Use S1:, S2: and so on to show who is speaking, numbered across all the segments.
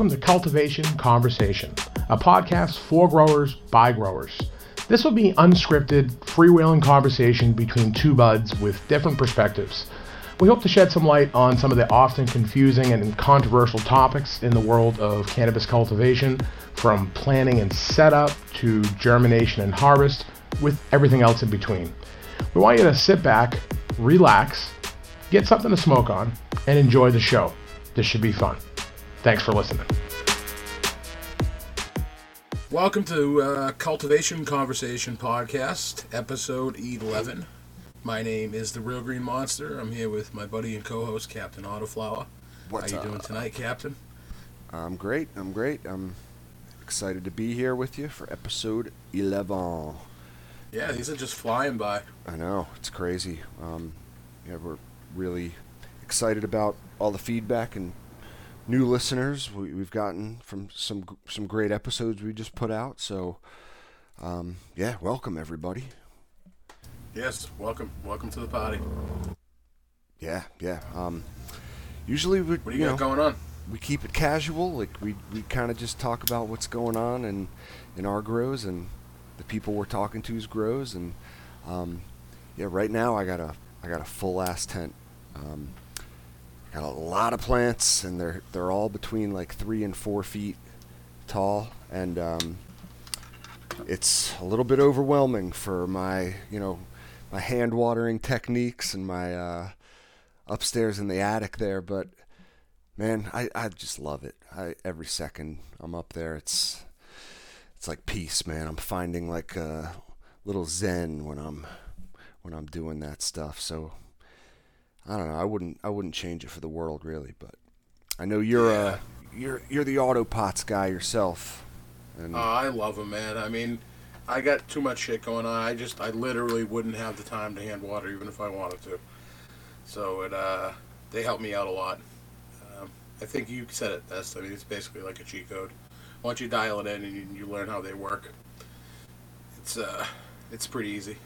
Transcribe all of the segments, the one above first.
S1: Welcome to Cultivation Conversation, a podcast for growers by growers. This will be unscripted, freewheeling conversation between two buds with different perspectives. We hope to shed some light on some of the often confusing and controversial topics in the world of cannabis cultivation, from planning and setup to germination and harvest, with everything else in between. We want you to sit back, relax, get something to smoke on, and enjoy the show. This should be fun. Thanks for listening.
S2: Welcome to uh, Cultivation Conversation Podcast, episode 11. My name is the Real Green Monster. I'm here with my buddy and co-host Captain Autoflower.
S3: What's
S2: How you
S3: up?
S2: doing tonight, Captain?
S3: I'm great. I'm great. I'm excited to be here with you for episode 11.
S2: Yeah, these are just flying by.
S3: I know it's crazy. Um, yeah, we're really excited about all the feedback and new listeners we, we've gotten from some some great episodes we just put out. So, um, yeah, welcome everybody.
S2: Yes, welcome, welcome to the party.
S3: Yeah, yeah. Um, usually we
S2: What do you,
S3: you
S2: got
S3: know,
S2: going on?
S3: we keep it casual. Like we, we kind of just talk about what's going on and in our grows and the people we're talking to's grows and um, yeah. Right now I got a I got a full ass tent. Um, got a lot of plants and they're they're all between like three and four feet tall and um, it's a little bit overwhelming for my you know my hand watering techniques and my uh, upstairs in the attic there, but man, I, I just love it. I every second I'm up there, it's it's like peace, man. I'm finding like a little zen when I'm when I'm doing that stuff. So I don't know. I wouldn't I wouldn't change it for the world, really. But I know you're
S2: Yeah.
S3: uh you're you're the auto pots guy yourself, and
S2: Oh, I love them, man. I mean, I got too much shit going on. I just, I literally wouldn't have the time to hand water even if I wanted to. So it, uh, they help me out a lot. Um, I think you said it best. I mean, it's basically like a cheat code. Once you dial it in and you, you learn how they work, it's, uh, it's pretty easy.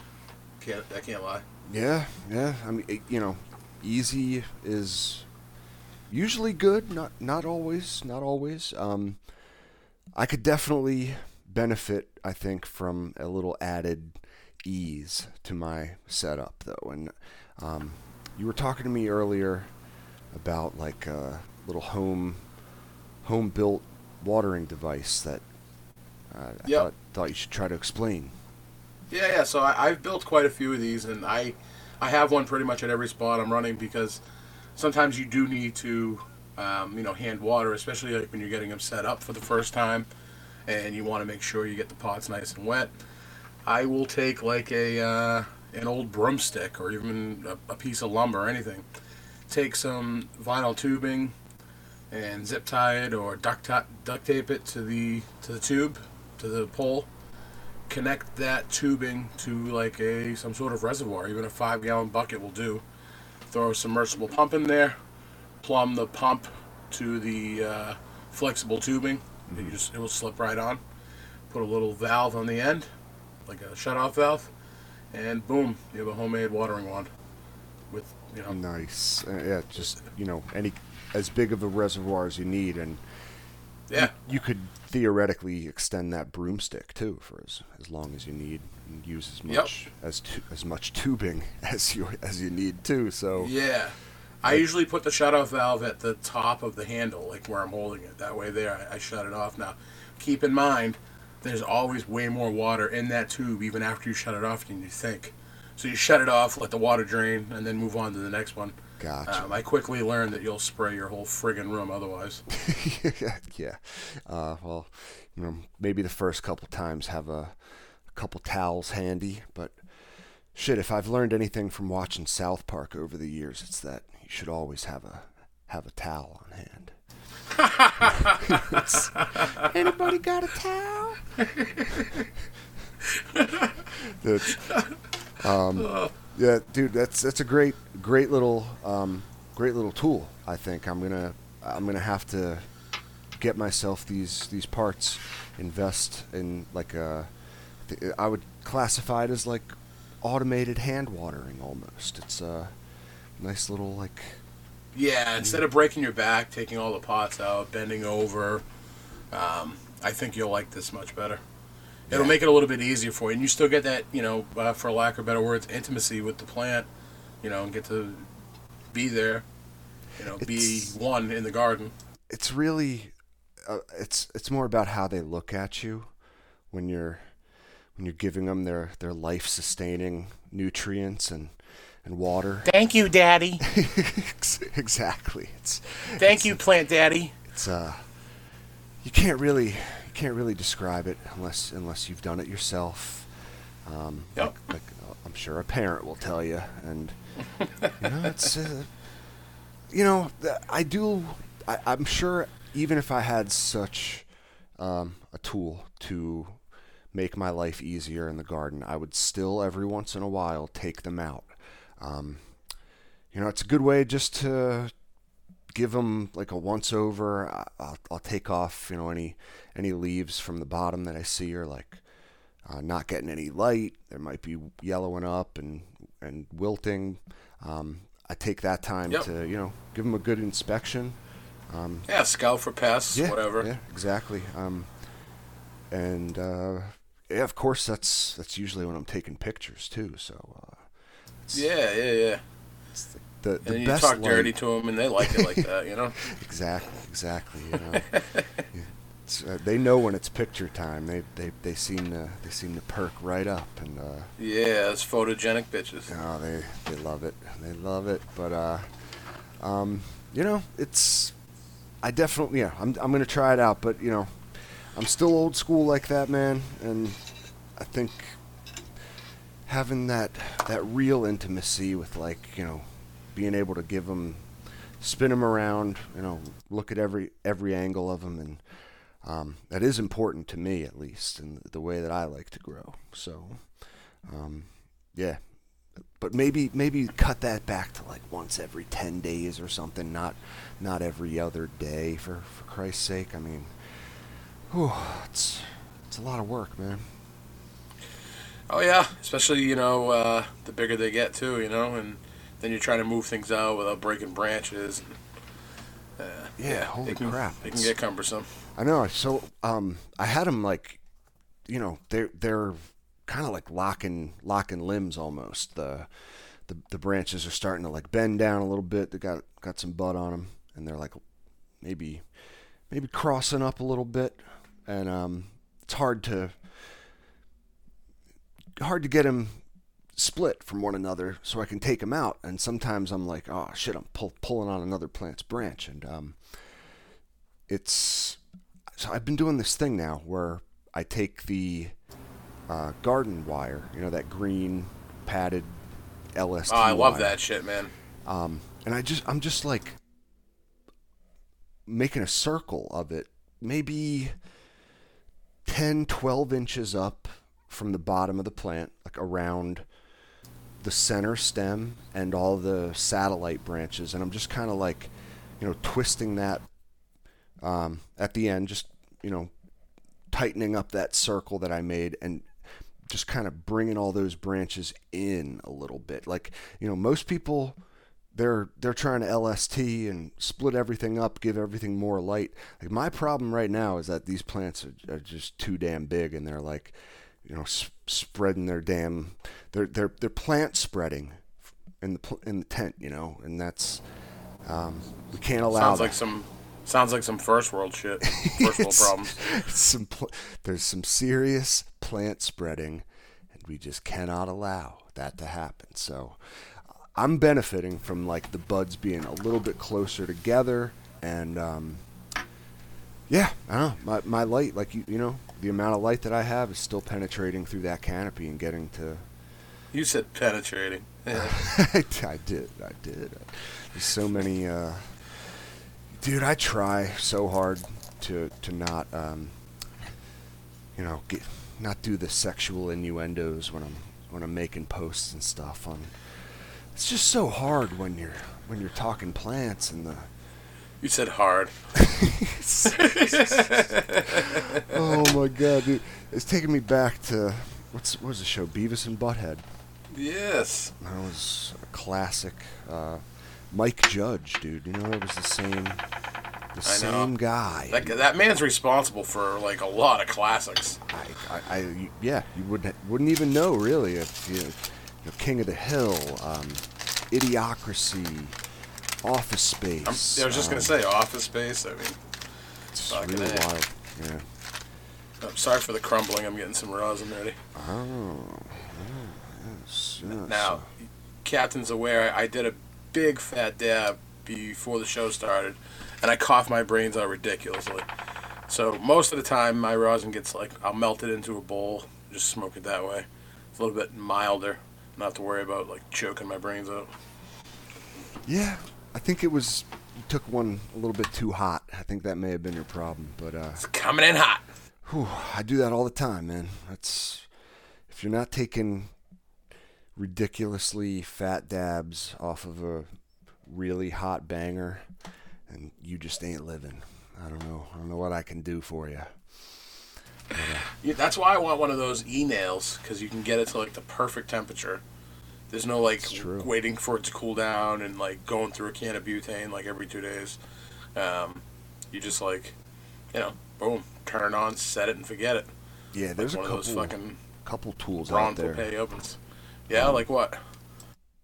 S2: Can't, I can't lie.
S3: Yeah, yeah. I mean, it, you know, easy is usually good. Not not always. Not always. Um, I could definitely benefit. I think from a little added ease to my setup, though. And um, you were talking to me earlier about like a little home home built watering device that uh, I
S2: Yep.
S3: thought, thought you should try to explain.
S2: Yeah, yeah. So I, I've built quite a few of these, and I, I have one pretty much at every spot I'm running because sometimes you do need to, um, you know, hand water, especially like when you're getting them set up for the first time, and you want to make sure you get the pots nice and wet. I will take like a uh, an old broomstick or even a, a piece of lumber or anything. Take some vinyl tubing and zip tie it or duct, duct tape it to the to the tube to the pole connect that tubing to like a some sort of reservoir. Even a five gallon bucket will do. Throw a submersible pump in there, plumb the pump to the uh, flexible tubing. It just it will slip right on. Put a little valve on the end, like a shut off valve, and boom, you have a homemade watering wand. With you know,
S3: Nice. Uh, yeah, just you know, any as big of a reservoir as you need, and
S2: yeah,
S3: you could theoretically extend that broomstick too for as, as long as you need, and use as
S2: Yep.
S3: much as tu- as much tubing as you as you need too. So
S2: Yeah. I usually put the shut-off valve at the top of the handle, like where I'm holding it. That way, there, I, I shut it off. Now, keep in mind, there's always way more water in that tube, even after you shut it off, than you think. So you shut it off, let the water drain, and then move on to the next one.
S3: Gotcha.
S2: Um, I quickly learned that you'll spray your whole friggin' room otherwise.
S3: yeah. Uh, well, you know, maybe the first couple times have a, a couple towels handy, but shit, if I've learned anything from watching South Park over the years, it's that you should always have a have a towel on hand. Anybody got a towel? That's, um, yeah, dude, that's that's a great great little um, great little tool. I think I'm gonna I'm gonna have to get myself these these parts, invest in like a th- I would classify it as like automated hand watering almost. It's a nice little like
S2: Yeah, instead of breaking your back, taking all the pots out, bending over, um, I think you'll like this much better. It'll make it a little bit easier for you, and you still get that, you know, uh, for lack of better words, intimacy with the plant, you know, and get to be there, you know, be one in the garden.
S3: it's really uh, it's it's more about how they look at you when you're when you're giving them their their life sustaining nutrients and and water
S2: Thank you, Daddy.
S3: exactly it's
S2: Thank you, Plant Daddy.
S3: it's uh you can't really can't really describe it unless unless you've done it yourself. Um
S2: Yep.
S3: like, like uh, I'm sure a parent will tell you. And you know it's uh, you know I do I, I'm sure even if I had such um, a tool to make my life easier in the garden I would still every once in a while take them out. Um, you know it's a good way just to give them like a once over. I'll, I'll take off, you know, any any leaves from the bottom that I see are like uh, not getting any light. There might be yellowing up and and wilting. Um, I take that time
S2: Yep.
S3: to you know give them a good inspection.
S2: Yeah, scout for pests,
S3: Yeah,
S2: whatever.
S3: Yeah, exactly. Um, and uh, yeah, of course that's that's usually when I'm taking pictures too. So uh,
S2: Yeah, yeah, yeah.
S3: it's the, the, the
S2: And you talk dirty to them, and they like it like that, you know.
S3: Exactly, exactly. You know, Yeah. Uh, they know when it's picture time. They they, they seem to they seem to perk right up, and uh,
S2: Yeah, it's photogenic bitches.
S3: oh, they they love it. They love it. But uh, um, you know, it's I definitely yeah. I'm I'm gonna try it out, but you know, I'm still old school like that, man, and I think having that that real intimacy with like you know being able to give them spin them around you know look at every every angle of them and um, that is important to me at least and the way that I like to grow. So um, yeah. But maybe maybe cut that back to like once every 10 days or something not not every other day for for Christ's sake. I mean whew, it's it's a lot of work man.
S2: Oh yeah, especially you know uh, the bigger they get too, you know, and then you're trying to move things out without breaking branches. Uh,
S3: Yeah, holy
S2: they can,
S3: crap,
S2: They can
S3: it's-
S2: get cumbersome.
S3: I know. So um, I had them like, you know, they're they're kind of like locking locking limbs almost. The, the the branches are starting to like bend down a little bit. They got got some bud on them, and they're like maybe maybe crossing up a little bit, and um, it's hard to hard to get them split from one another so I can take them out. And sometimes I'm like, oh shit, I'm pull, pulling on another plant's branch, and um, it's so I've been doing this thing now where I take the uh, garden wire, you know, that green padded LST.
S2: Oh, I love
S3: wire,
S2: that shit, man.
S3: Um, and I just I'm just like making a circle of it, maybe 10, 12 inches up from the bottom of the plant, like around the center stem and all the satellite branches, and I'm just kind of like, you know, twisting that um, at the end, just you know, tightening up that circle that I made and just kind of bringing all those branches in a little bit. Like you know, most people they're they're trying to LST and split everything up, give everything more light. Like my problem right now is that these plants are, are just too damn big, and they're like, you know, s- spreading their damn their their they're they're plant spreading in the pl- in the tent, you know, and that's um, we can't allow
S2: Sounds
S3: that.
S2: like some sounds like some first world shit. First world problems.
S3: some pl- there's some serious plant spreading, and we just cannot allow that to happen. So, I'm benefiting from like the buds being a little bit closer together, and um, yeah, I don't know. My my light, like you you know, the amount of light that I have is still penetrating through that canopy and getting to.
S2: You said penetrating. Yeah.
S3: I did, I did. There's so many. Uh, dude, I try so hard to to not, um, you know, get, not do the sexual innuendos when I'm when I'm making posts and stuff. On it's just so hard when you're when you're talking plants and the.
S2: You said hard.
S3: oh my god, dude! It's taking me back to what's what was the show? Beavis and Butthead.
S2: Yes.
S3: That was a classic. Uh, Mike Judge, dude. You know, it was the same, the same guy.
S2: That, that man's responsible for like a lot of classics.
S3: I, I, I yeah, you wouldn't wouldn't even know really if you, you know, King of the Hill, um, Idiocracy, Office Space.
S2: I'm, I was just
S3: um,
S2: gonna say Office Space. I mean,
S3: it's really
S2: A.
S3: wild. Yeah.
S2: I'm sorry for the crumbling. I'm getting some rosin ready.
S3: Oh. Yes, yes.
S2: Now, Captain's aware. I did a big fat dab before the show started, and I coughed my brains out ridiculously. So most of the time, my rosin gets like I'll melt it into a bowl, just smoke it that way. It's a little bit milder, not to worry about like choking my brains out.
S3: Yeah, I think it was you took one a little bit too hot. I think that may have been your problem, but uh,
S2: It's coming in hot.
S3: whew, I do that all the time, man. That's if you're not taking ridiculously fat dabs off of a really hot banger, and you just ain't living. I don't know. I don't know what I can do for you.
S2: Yeah, that's why I want one of those e nails because you can get it to like the perfect temperature. There's no like waiting for it to cool down and like going through a can of butane like every two days. Um, you just like, you know, boom, turn it on, set it, and forget it.
S3: Yeah, there's
S2: like
S3: a couple
S2: fucking
S3: couple tools out there.
S2: Popeye ovens. Yeah, like what?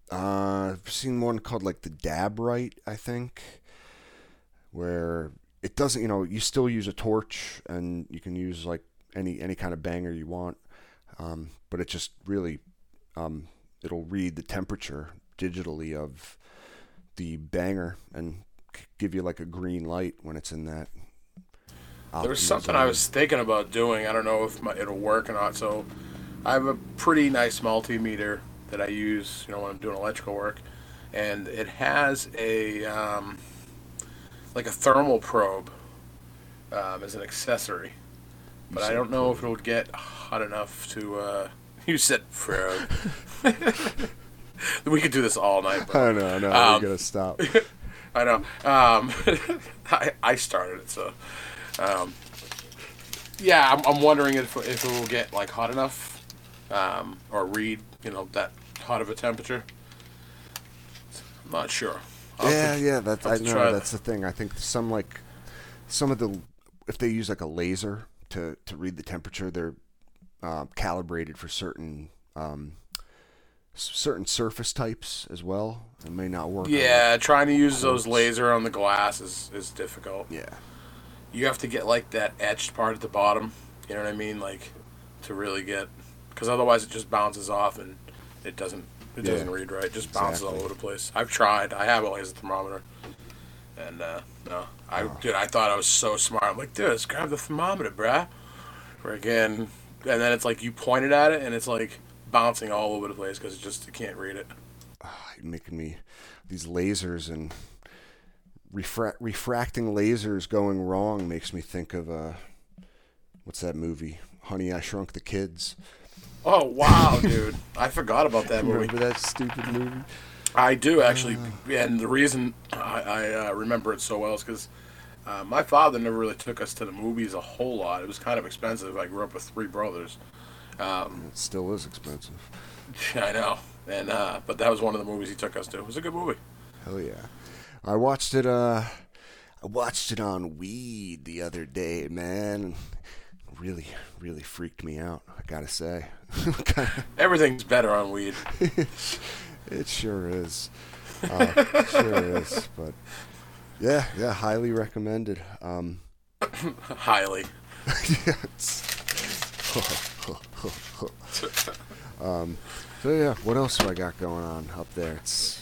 S3: Uh, I've seen one called like the Dab Rite, I think, where it doesn't. You know, you still use a torch, and you can use like any any kind of banger you want, um, but it just really um, it'll read the temperature digitally of the banger and give you like a green light when it's in that. There's
S2: something I was thinking about doing. I don't know if my, it'll work or not. So, I have a pretty nice multimeter that I use, you know, when I'm doing electrical work, and it has a um, like a thermal probe um, as an accessory. But I don't know if it'll get hot enough to. Uh, you said probe. we could do this all night. But
S3: I know, no,
S2: Um,
S3: we gotta stop.
S2: I know. Um, I, I started it, so. Um, yeah, I'm, I'm wondering if, if it will get like hot enough, um, or read you know that hot of a temperature. I'm not sure. I'll
S3: yeah,
S2: to-
S3: yeah, that's I know that's the thing. I think some like some of the if they use like a laser to to read the temperature, they're uh, calibrated for certain um, certain surface types as well. It may not work.
S2: Yeah, trying to use those laser on the glass is, is difficult.
S3: yeah,
S2: You have to get like that etched part at the bottom. You know what I mean? Like to really get, because otherwise it just bounces off and it doesn't it
S3: Yeah,
S2: doesn't read right. It just bounces all over the place. I've tried. I have always a laser thermometer, and uh, no, I
S3: Oh.
S2: dude, I thought I was so smart. I'm like, dude, just grab the thermometer, bruh. Where again, and then it's like you pointed at it and it's like bouncing all over the place because it just it can't read it.
S3: You're making me these lasers and refra- refracting lasers going wrong makes me think of uh, what's that movie? Honey, I Shrunk the Kids.
S2: Oh wow, dude! I forgot about that movie.
S3: Remember that stupid movie?
S2: I do actually, and the reason I, I uh, remember it so well is because uh, my father never really took us to the movies a whole lot. It was kind of expensive. I grew up with three brothers. Um,
S3: It still is expensive.
S2: I know, and uh, but that was one of the movies he took us to. It was a good movie.
S3: Hell yeah. I watched it uh I watched it on weed the other day, man. Really, really freaked me out, I gotta say.
S2: Everything's better on weed.
S3: it sure is. Uh, sure is. But yeah, yeah, highly recommended. Um
S2: Highly.
S3: yes. um, so yeah, what else do I got going on up there? It's,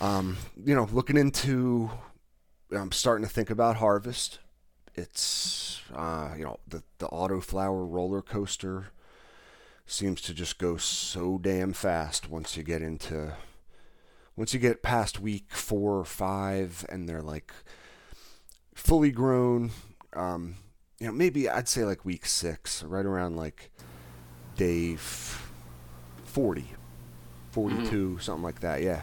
S3: um, you know, looking into. I'm starting to think about harvest. It's, uh, you know, the the auto flower roller coaster seems to just go so damn fast once you get into. Once you get past week four or five, and they're like fully grown, um, you know, maybe I'd say like week six, right around like day f- 40, 42, something like that. Yeah.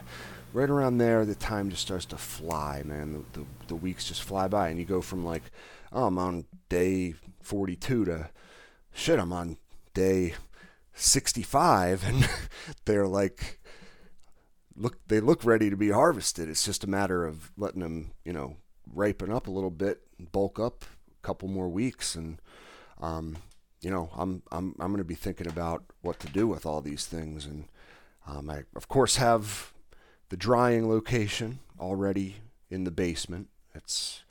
S3: Right around there, the time just starts to fly, man. The, the, the weeks just fly by, and you go from like, oh, I'm on day 42 to shit, I'm on day 65, and they're like look they look ready to be harvested. It's just a matter of letting them, you know, ripen up a little bit, bulk up a couple more weeks, and um, you know, I'm I'm I'm going to be thinking about what to do with all these things, and um, I of course have the drying location already in the basement. It's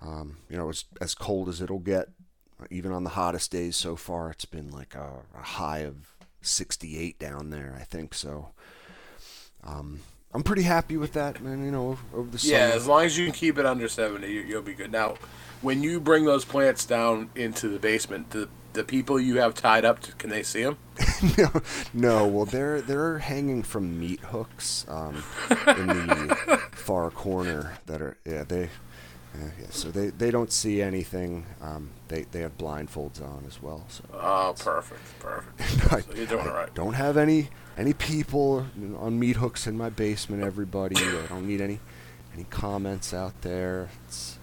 S3: um, you know, it's as cold as it'll get. Even on the hottest days so far, it's been like a, a high of 68 down there, I think. So, um, I'm pretty happy with that, man. You know, over the summer.
S2: Yeah, as long as you can keep it under 70, you, you'll be good. Now, when you bring those plants down into the basement, the the people you have tied up, can they see them?
S3: no, no. Well, they're they're hanging from meat hooks um, in the far corner. That are yeah they yeah, yeah, so they, they don't see anything. Um, they they have blindfolds on as well. So
S2: oh, perfect, perfect.
S3: I,
S2: so you're doing
S3: I
S2: right.
S3: Don't have any any people on meat hooks in my basement. Everybody, I don't need any any comments out there. It's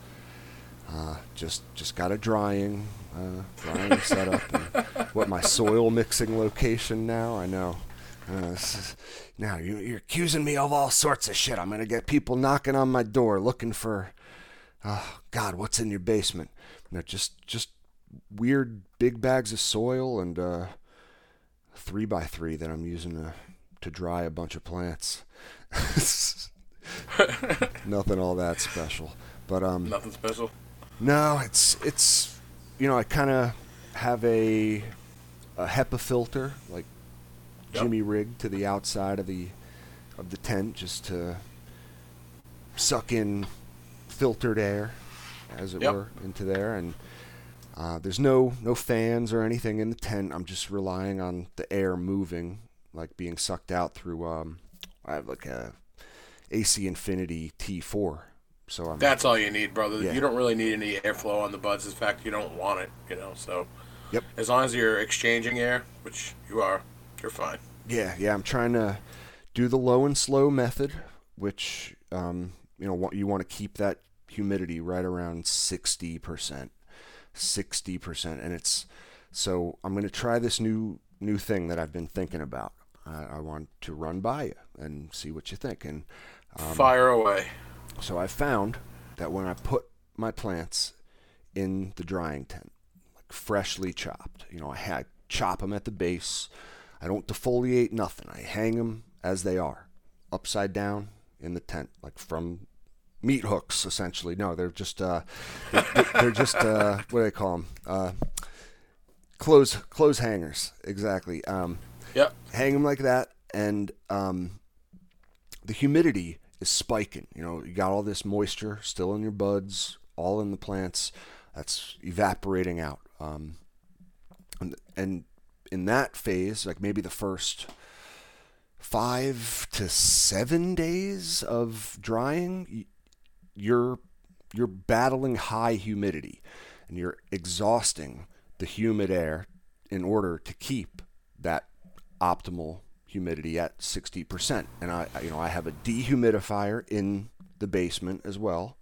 S3: uh, just just got a drying uh, drying setup. And what my soil mixing location now? I know. Uh, is, now you, you're accusing me of all sorts of shit. I'm gonna get people knocking on my door looking for oh God, what's in your basement? Know, just just weird big bags of soil and uh, three by three that I'm using to to dry a bunch of plants. Nothing all that special, but um.
S2: Nothing special.
S3: No, it's it's you know I kind of have a a HEPA filter like
S2: Yep.
S3: Jimmy rigged to the outside of the of the tent just to suck in filtered air, as it
S2: Yep.
S3: were, into there. And uh, there's no no fans or anything in the tent. I'm just relying on the air moving, like being sucked out through. Um, I have like a AC Infinity T4, so I'm
S2: That's all you need, brother.
S3: Yeah.
S2: You don't really need any airflow on the buds. In fact, you don't want it. You know, so
S3: Yep.
S2: as long as you're exchanging air, which you are, you're fine.
S3: Yeah, yeah. I'm trying to do the low and slow method, which um, you know what you want to keep that humidity right around sixty percent, sixty percent, and it's so I'm going to try this new new thing that I've been thinking about. I, I want to run by you and see what you think. And Um,
S2: Fire away.
S3: so I found that when I put my plants in the drying tent, like freshly chopped, you know, I had chop them at the base. I don't defoliate nothing. I hang them as they are, upside down in the tent, like from meat hooks, essentially. No, they're just uh, they're, they're just uh, what do they call them? Uh, clothes clothes hangers, exactly. Um,
S2: Yep.
S3: hang them like that, and um, the humidity is spiking. You know, you got all this moisture still in your buds, all in the plants. That's evaporating out. Um, and, and in that phase, like maybe the first five to seven days of drying, you're you're battling high humidity, and you're exhausting the humid air in order to keep that optimal humidity at 60%. And I, you know, I have a dehumidifier in the basement as well.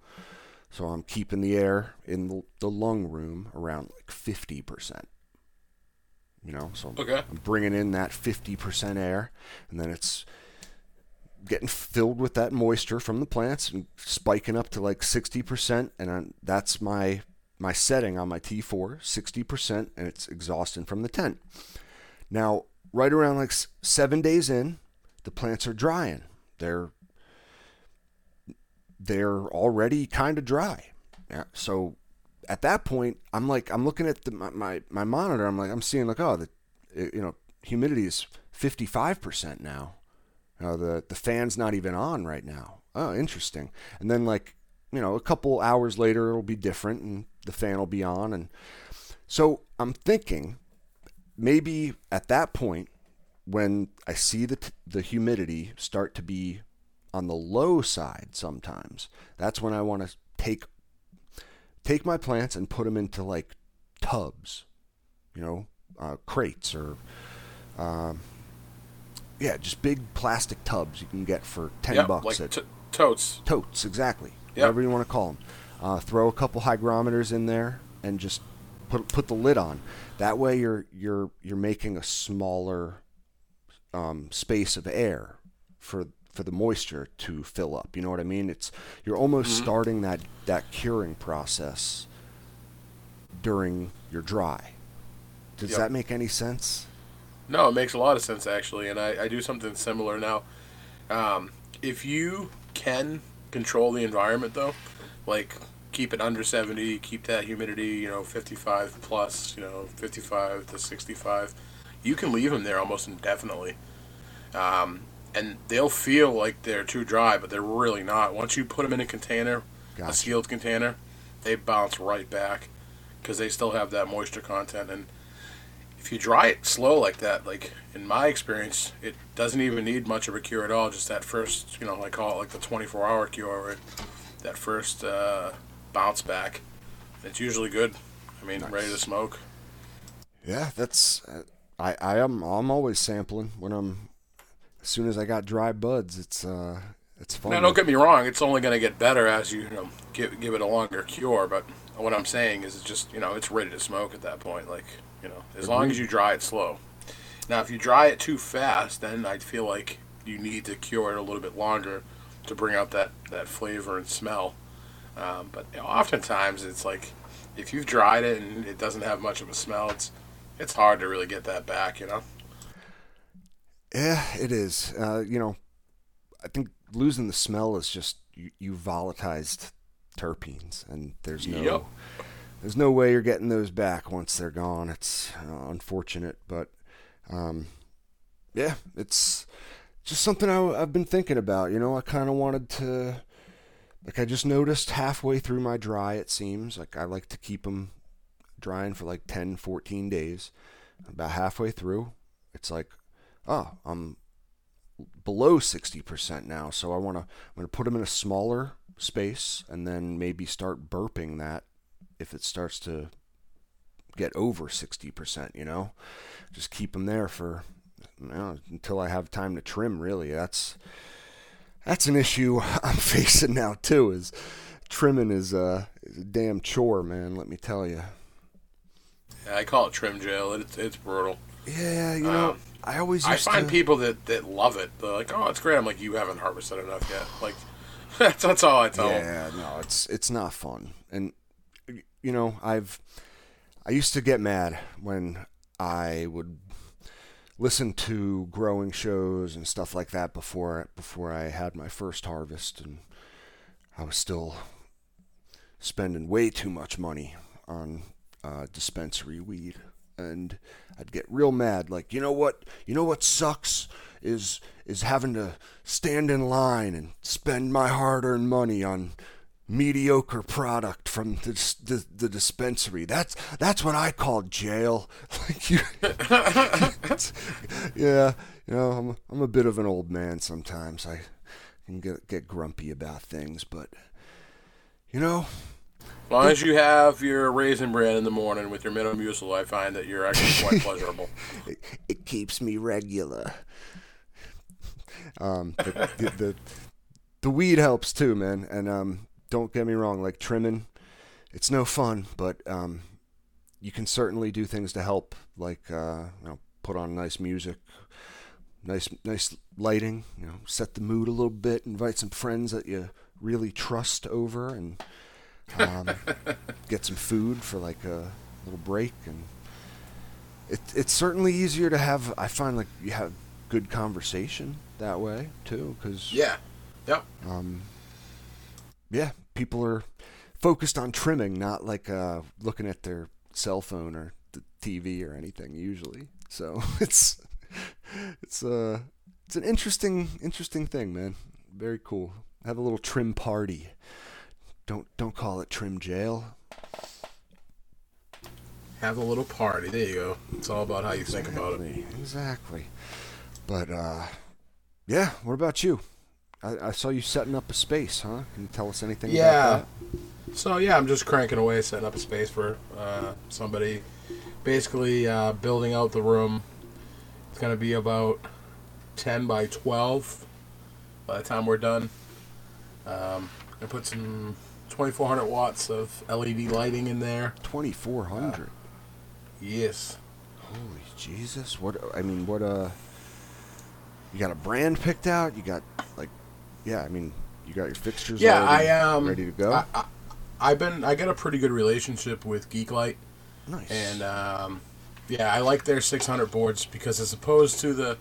S3: So I'm keeping the air in the, the lung room around like 50%. You know, so I'm,
S2: Okay.
S3: I'm bringing in that 50% air and then it's getting filled with that moisture from the plants and spiking up to like 60% and i that's my my setting on my T4 60% and it's exhausting from the tent. Now, right around like 7 days in, the plants are drying. They're they're already kind of dry. Yeah, so at that point, I'm like I'm looking at the, my, my my monitor. I'm like I'm seeing like oh the eh, you know humidity is 55% now. Know, the the fan's not even on right now. Oh, interesting. And then like you know a couple hours later it'll be different and the fan will be on and so I'm thinking maybe at that point when I see the t- the humidity start to be on the low side sometimes that's when I want to take take my plants and put them into like tubs you know uh, crates or um, yeah just big plastic tubs you can get for 10
S2: Yep.
S3: bucks
S2: Like
S3: at
S2: t- totes.
S3: totes exactly
S2: Yep.
S3: whatever you want to call them uh, throw a couple hygrometers in there and just put put the lid on that way you're you're you're making a smaller um, space of air for for the moisture to fill up. You know what I mean? It's you're almost
S2: Mm-hmm.
S3: starting that that curing process during your dry. Does
S2: Yep.
S3: that make any sense?
S2: No, it makes a lot of sense actually, and I, I do something similar now. Um, if you can control the environment though, like keep it under 70, keep that humidity, you know, 55 plus, you know, 55 to 65, you can leave them there almost indefinitely. Um, and they'll feel like they're too dry, but they're really not. Once you put them in a container, a sealed container, they bounce right back because they still have that moisture content. And if you dry it slow like that, like in my experience, it doesn't even need much of a cure at all. Just that first, you know, I call it like the 24 hour cure, right? that first uh, bounce back. It's usually good. I mean, ready to smoke.
S3: Yeah, that's uh, I I am I'm always sampling when I'm as soon as I got dry buds. It's uh it's fun.
S2: Now, don't get me wrong; it's only going to get better as you, you know, give give it a longer cure. But what I'm saying is, it's just you know, it's ready to smoke at that point. Like you know, as long as you dry it slow. Now, if you dry it too fast, then I feel like you need to cure it a little bit longer to bring out that that flavor and smell. Um, but you know, oftentimes, it's like if you've dried it and it doesn't have much of a smell, it's it's hard to really get that back. You know.
S3: Yeah, it is. Uh, you know, I think losing the smell is just you, you volatilized terpenes, and there's no
S2: Yep.
S3: there's no way you're getting those back once they're gone. It's uh, unfortunate, but um, yeah, it's just something I, I've been thinking about. You know, I kind of wanted to, like, I just noticed halfway through my dry, it seems like I like to keep them drying for like 10, 14 days. About halfway through, it's like, oh, I'm below 60% now. So I want to, I'm going to put them in a smaller space and then maybe start burping that if it starts to get over 60%, you know? Just keep them there for you know, until I have time to trim, really. That's that's an issue I'm facing now too is trimming is, uh, is a damn chore, man, let me tell you.
S2: Yeah, I call it trim jail. It's it's brutal.
S3: Yeah, you know,
S2: Um,
S3: I always
S2: I find
S3: to
S2: people that, that love it. They're like, "Oh, it's great." I'm like, "You haven't harvested enough yet." Like, that's, that's all I tell them.
S3: Yeah, no, it's it's not fun. And you know, I've I used to get mad when I would listen to growing shows and stuff like that before before I had my first harvest and I was still spending way too much money on uh, dispensary weed and I'd get real mad like you know what? You know what sucks is is having to stand in line and spend my hard-earned money on mediocre product from the, the, the dispensary. That's that's what I call jail. Like you yeah you know I'm I'm a bit of an old man sometimes. I can get get grumpy about things but you know
S2: As long as you have your raisin bran in the morning with your Metamucil, I find that you're actually quite pleasurable.
S3: it, it keeps me regular. Um, the, the, the the weed helps too, man. And um, don't get me wrong, like trimming, it's no fun, but um, you can certainly do things to help, like uh, you know, put on nice music, nice nice lighting, you know, set the mood a little bit, invite some friends that you really trust over, and um, get some food for like a little break and it, it's certainly easier to have i find like you have good conversation that way too because
S2: Yeah. Yep.
S3: um, yeah people are focused on trimming not like uh, looking at their cell phone or the tv or anything usually so it's it's uh it's an interesting interesting thing man very cool have a little trim party don't don't call it trim jail
S2: Have a little party. There you go. It's all about how you think about it.
S3: Exactly, Exactly. But uh, yeah. What about you? I, I saw you setting up a space, huh? Can you tell us anything
S2: Yeah.
S3: about
S2: So yeah, I'm just cranking away, setting up a space for uh, somebody. Basically, uh, building out the room. It's gonna be about ten by twelve by the time we're done. Um, I put some 2400 watts of LED lighting in there.
S3: that? Twenty four hundred.
S2: Yes.
S3: Holy Jesus! What? I mean, what? Uh, you got a brand picked out. You got like, yeah, I mean, you got your fixtures.
S2: Yeah,
S3: already
S2: I um
S3: ready to go.
S2: I, I, I've been I got a pretty good relationship with Geeklight,
S3: nice.
S2: and um, yeah, I like their 600 boards because as opposed to the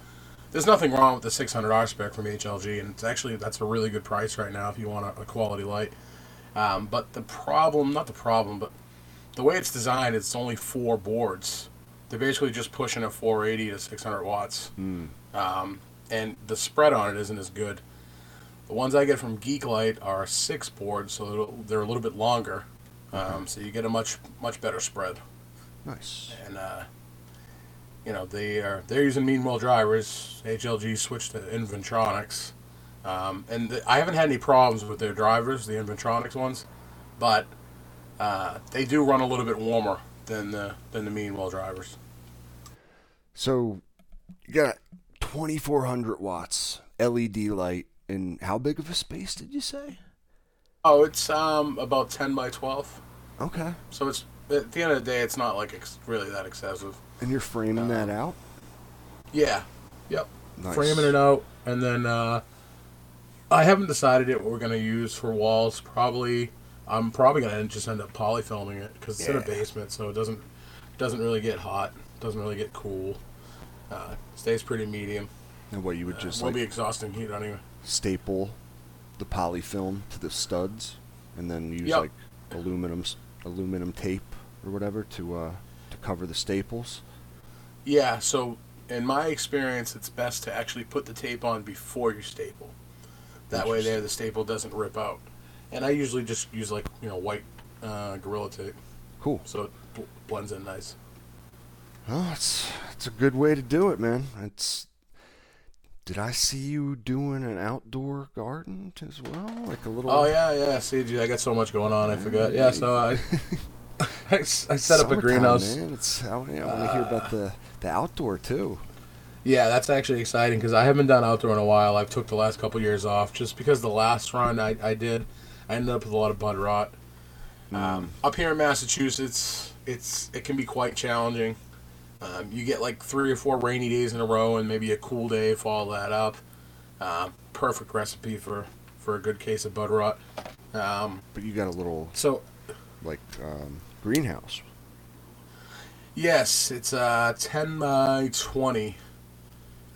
S2: there's nothing wrong with the 600R spec from HLG, and it's actually that's a really good price right now if you want a, a quality light. Um, but the problem, not the problem, but the way it's designed, it's only four boards. They're basically just pushing a 480 to 600 watts,
S3: Hmm.
S2: um, and the spread on it isn't as good. The ones I get from Geeklight are six boards, so they're- they're a little bit longer, um, so you get a much much better spread.
S3: nice.
S2: And uh, you know they are they're using Meanwell drivers. HLG switched to Inventronics, um, and th- I haven't had any problems with their drivers, the Inventronics ones, but uh, they do run a little bit warmer than the than the Meanwell drivers.
S3: So you got 2400 watts LED light in how big of a space did you say?
S2: Oh, it's um about ten by twelve,
S3: Okay.
S2: so it's at the end of the day, it's not like ex- really that excessive.
S3: And you're framing that out?
S2: Yeah. Yep.
S3: Nice.
S2: Framing it out, and then uh, I haven't decided yet what we're gonna use for walls. Probably, I'm probably gonna just end up polyfilming it because it's in a basement, so it doesn't doesn't really get hot, doesn't really get cool. Uh, stays pretty medium.
S3: And what you would just
S2: Won't
S3: like
S2: be exhausting heat anyway.
S3: staple the polyfilm to the studs and then use
S2: Yep.
S3: like aluminum aluminum tape or whatever to uh to cover the staples.
S2: Yeah. So in my experience, it's best to actually put the tape on before you staple. That way, there the staple doesn't rip out. And I usually just use like you know white uh, gorilla tape,
S3: Cool.
S2: so it bl- blends in nice.
S3: Well, it's it's a good way to do it, man. It's did I see you doing an outdoor garden as well? Like a little
S2: Oh yeah, yeah. See, gee, I got so much going on. I forgot. Yeah, so I. I set up a greenhouse.
S3: Man. It's I, want to hear about the the outdoor too.
S2: Yeah, that's actually exciting because I haven't done outdoor in a while. I've took the last couple years off just because the last run I, I did, I ended up with a lot of bud rot. Um, up here in Massachusetts, it's it can be quite challenging. Um, you get like three or four rainy days in a row, and maybe a cool day follow that up. Um, perfect recipe for for a good case of bud rot. Um,
S3: But you got a little
S2: so
S3: like um, greenhouse.
S2: Yes, it's uh, 10 by 20.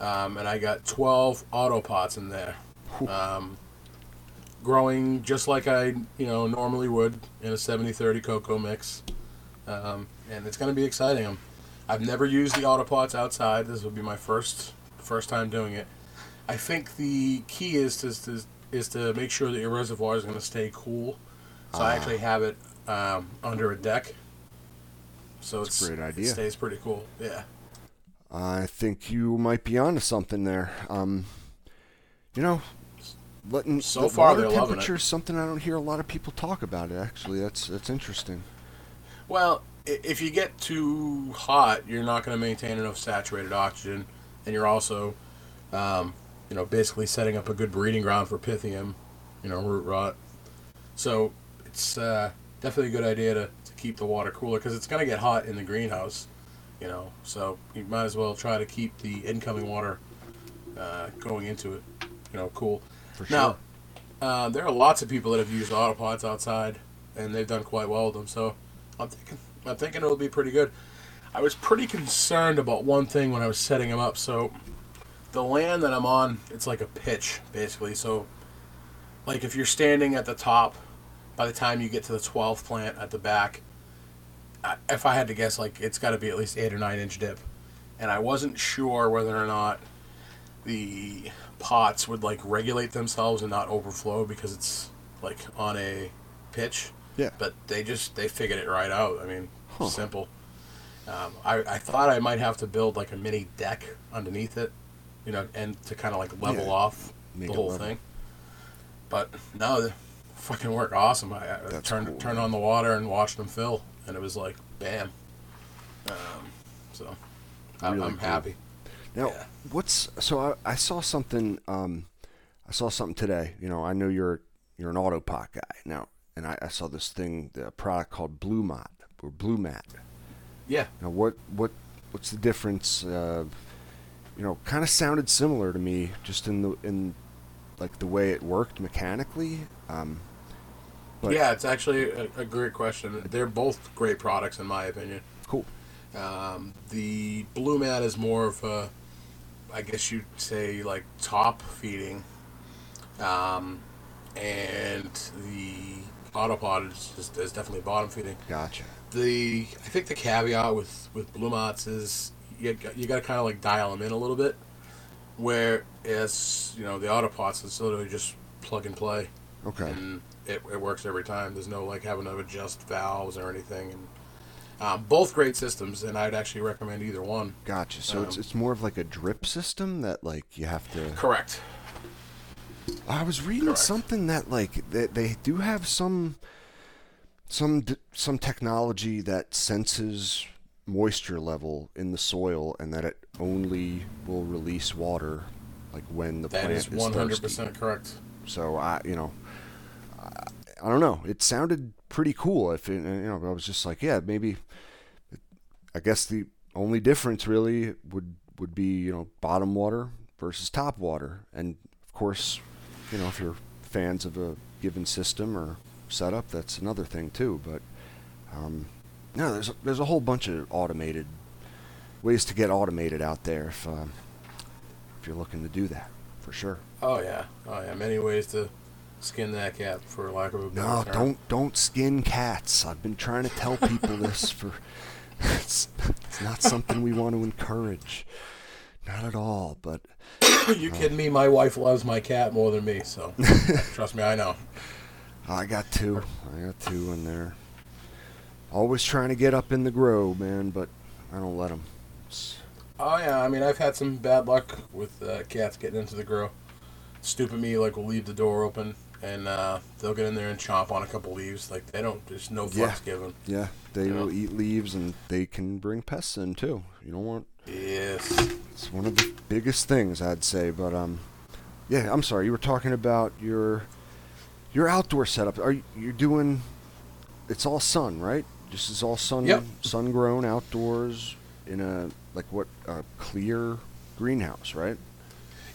S2: Um, and I got 12 auto pots in there. Um, growing just like I, you know, normally would in a 70-30 coco mix. Um, and it's going to be exciting. I'm, I've never used the auto pots outside. This will be my first first time doing it. I think the key is to, is to, is to make sure that your reservoir is going to stay cool. So I
S3: Ah.
S2: actually have it um, under a deck. So
S3: That's
S2: it's,
S3: a great
S2: it
S3: idea.
S2: stays pretty cool. Yeah.
S3: I think you might be onto something there. Um, you know, letting
S2: So
S3: the
S2: far
S3: water
S2: they're loving it.
S3: temperature is something I don't hear a lot of people talk about. It actually, that's that's interesting.
S2: Well, if you get too hot, you're not going to maintain enough saturated oxygen, and you're also, um, you know, basically setting up a good breeding ground for Pythium, you know, root rot. So it's uh, definitely a good idea to, to keep the water cooler because it's going to get hot in the greenhouse, you know. So you might as well try to keep the incoming water uh, going into it, you know, cool.
S3: For sure.
S2: Now, uh, there are lots of people that have used autopots outside, and they've done quite well with them. So, I'm thinking, I'm thinking it'll be pretty good. I was pretty concerned about one thing when I was setting them up. So, the land that I'm on, it's like a pitch, basically. So, like if you're standing at the top, by the time you get to the 12th plant at the back, if I had to guess, like it's got to be at least eight or nine inch dip, and I wasn't sure whether or not the pots would like regulate themselves and not overflow because it's like on a pitch.
S3: Yeah.
S2: But they just they figured it right out. I mean,
S3: Huh.
S2: simple. Um, I, I thought I might have to build like a mini deck underneath it, you know, and to kind of like level
S3: Yeah.
S2: off
S3: Make
S2: the whole
S3: level.
S2: thing. But no, they fucking work awesome. I, I turned
S3: cool,
S2: turned
S3: man.
S2: on the water and watched them fill, and it was like bam. Um, so I'm,
S3: Really
S2: I'm
S3: cool.
S2: happy.
S3: Now,
S2: Yeah.
S3: what's so? I, I saw something. Um, I saw something today. You know, I know you're you're an autopot guy now, and I, I saw this thing, the product called Blumat or Blumat.
S2: Yeah.
S3: Now, what what what's the difference? Uh, you know, kind of sounded similar to me, just in the in like the way it worked mechanically. Um, but
S2: yeah, it's actually a, a great question. They're both great products in my opinion.
S3: cool.
S2: Um, the Blumat is more of a, I guess you'd say, like top feeding. Um, and the Autopot is, just, is definitely bottom feeding.
S3: Gotcha.
S2: The I think the caveat with with Blumats is you got, you got to kind of like dial them in a little bit. Whereas you know the Autopots is literally just plug and play
S3: Okay.
S2: and it, it works every time. There's no like having to adjust valves or anything. And um, both great systems, and I'd actually recommend either one.
S3: Gotcha. So it's
S2: Um,
S3: it's more of like a drip system that like you have to.
S2: Correct.
S3: I was reading
S2: Correct.
S3: something that like they, they do have some some some technology that senses moisture level in the soil and that it only will release water like when the
S2: That
S3: plant
S2: is 100
S3: thirsty.
S2: percent correct.
S3: So I, you know, I, don't know. It sounded pretty cool. If it, you know, I was just like, yeah, maybe. I guess the only difference really would would be you know bottom water versus top water, and of course, you know if you're fans of a given system or setup, that's another thing too. But um, no, there's a, there's a whole bunch of automated ways to get automated out there if um, if you're looking to do that for sure.
S2: Oh yeah, oh yeah. Many ways to skin that cat, for lack of a better
S3: No,
S2: term.
S3: don't don't skin cats. I've been trying to tell people this for it's, it's not something we want to encourage. Not at all, but
S2: you kidding me? My wife loves my cat more than me, so trust me, I know.
S3: I got two. I got two in there. Always trying to get up in the grow, man, but I don't let them.
S2: Oh yeah, I mean I've had some bad luck with uh, cats getting into the grow. Stupid me like will leave the door open and uh, they'll get in there and chomp on a couple leaves. Like they don't, there's no fucks
S3: Yeah.
S2: given.
S3: Yeah, they
S2: Yeah.
S3: will eat leaves and they can bring pests in too. You don't want
S2: Yes.
S3: It's one of the biggest things I'd say, but um, yeah. I'm sorry. You were talking about your your outdoor setup. Are you you're doing? It's all sun, right? This is all sun
S2: Yep.
S3: sun grown outdoors in a like what a clear greenhouse, right?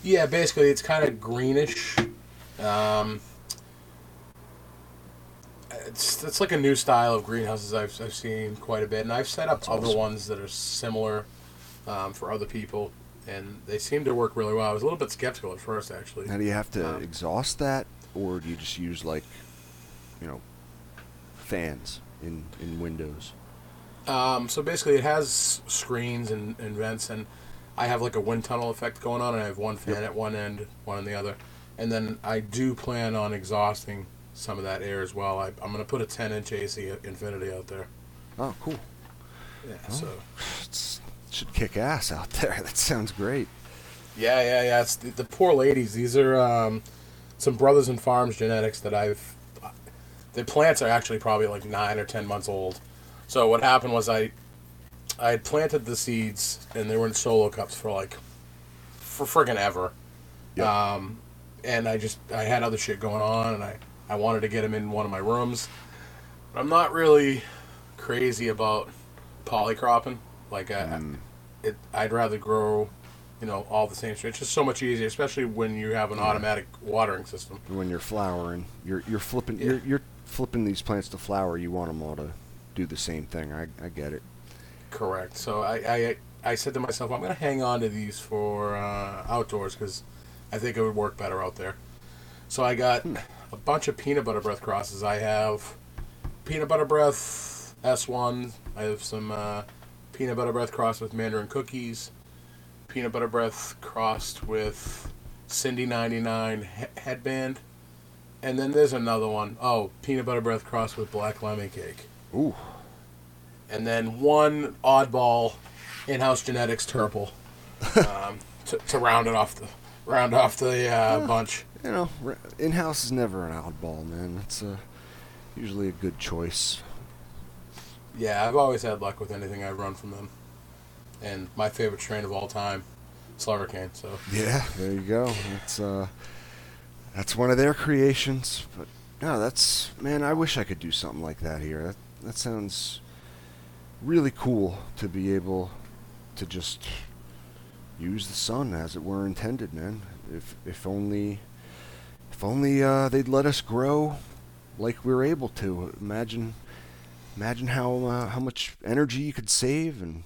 S2: Yeah, basically it's kind of greenish. Um, it's it's like a new style of greenhouses I've I've seen quite a bit, and I've set up
S3: That's
S2: other
S3: awesome.
S2: ones that are similar um, for other people, and they seem to work really well. I was a little bit skeptical at first, actually.
S3: Now, do you have to
S2: Um,
S3: exhaust that, or do you just use like, you know, fans in in windows?
S2: Um, so basically, it has screens and, and vents, and I have like a wind tunnel effect going on, and I have one fan
S3: Yep.
S2: at one end, one on the other, and then I do plan on exhausting some of that air as well. I, I'm going to put a 10 inch AC Infinity out there.
S3: Oh, cool.
S2: Yeah.
S3: Oh.
S2: So
S3: it should kick ass out there. That sounds great.
S2: yeah, yeah, yeah. It's the, the poor ladies. These are um, some brothers and farms genetics that I've. The plants are actually probably like nine or ten months old. So what happened was I, I had planted the seeds and they were in solo cups for like, for friggin' ever.
S3: Yep.
S2: Um, and I just I had other shit going on and I I wanted to get them in one of my rooms. But I'm not really crazy about polycropping. Like I,
S3: Mm.
S2: it I'd rather grow, you know, all the same. It's just so much easier, especially when you have an automatic watering system.
S3: when you're flowering, you're you're flipping
S2: Yeah.
S3: you're you're flipping these plants to flower. You want them all to do the same thing. I I get it.
S2: Correct. So I, I, I said to myself, I'm going to hang on to these for uh, outdoors because I think it would work better out there. So I got a bunch of peanut butter breath crosses. I have peanut butter breath S1. I have some uh, peanut butter breath crossed with Mandarin cookies. Peanut butter breath crossed with Cindy 99 he- headband. And then there's another one. Oh, peanut butter breath crossed with black lemon cake
S3: Ooh,
S2: and then one oddball in-house genetics turple um, to, to round it off the round off the uh, bunch.
S3: You know, in house is never an oddball, man. It's uh, usually a good choice.
S2: Yeah, I've always had luck with anything I've run from them, and my favorite strain of all time, Slurricane. So
S3: Yeah, there you go. That's uh, that's one of their creations. But no, that's man. I wish I could do something like that here. That that sounds really cool to be able to just use the sun as it were intended, man. If if only if only uh, they'd let us grow like we were able to. Imagine imagine how uh, how much energy you could save and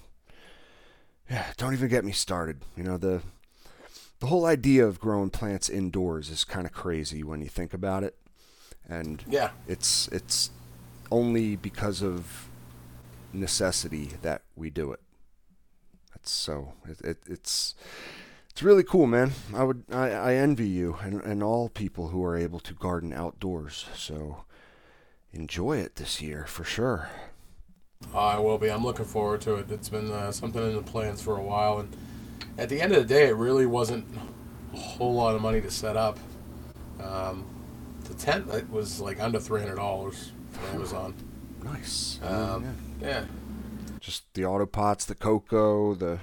S3: yeah, don't even get me started. You know the the whole idea of growing plants indoors is kind of crazy when you think about it, and
S2: Yeah.
S3: it's it's only because of necessity that we do it. That's so it, it, it's it's really cool, man. I would I, I envy you and, and all people who are able to garden outdoors. So enjoy it this year for sure.
S2: I will be. I'm looking forward to it. It's been uh, something in the plans for a while, and at the end of the day, it really wasn't a whole lot of money to set up. Um, the tent it was like under three hundred dollars from Amazon.
S3: Nice.
S2: Um,
S3: Yeah.
S2: yeah.
S3: Just the auto pots, the coco, the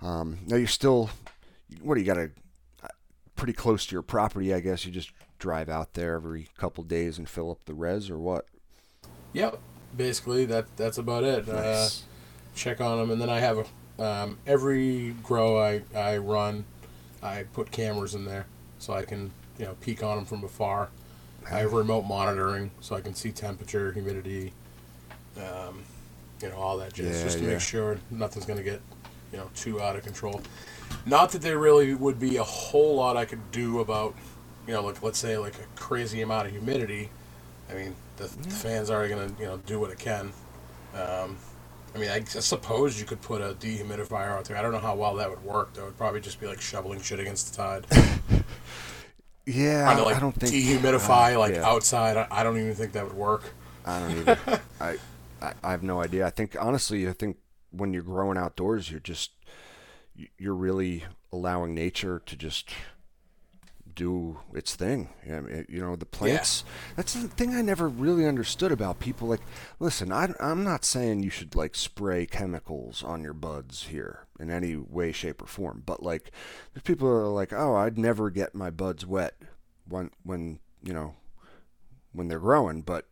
S3: um. Now you're still, what do you got to? Pretty close to your property, I guess. You just drive out there every couple days and fill up the res, or what?
S2: Yep. Basically, that that's about it. Uh,
S3: Nice.
S2: check on them, and then I have a, um, every grow I I run, I put cameras in there so I can you know peek on them from afar. I have remote monitoring so I can see temperature, humidity, um, you know all that jazz,
S3: Yeah,
S2: just to
S3: yeah.
S2: make sure nothing's gonna get you know too out of control. Not that there really would be a whole lot I could do about you know like let's say like a crazy amount of humidity. I mean the, the fan's already gonna you know do what it can. Um, I mean, I suppose you could put a dehumidifier out there. I don't know how well that would work, though. It'd probably just be like shoveling shit against the tide.
S3: Yeah,
S2: Trying to like
S3: I don't think
S2: dehumidify
S3: uh,
S2: like
S3: yeah.
S2: outside. I, I don't even think that would work.
S3: I don't either. I, I I have no idea. I think honestly, I think when you're growing outdoors, you're just you're really allowing nature to just do its thing. I mean, you know, the plants. That's the thing I never really understood about people. Like, listen, I, I'm not saying you should like spray chemicals on your buds here in any way, shape, or form. But like, there's people that are like, oh, I'd never get my buds wet when when you know when they're growing, but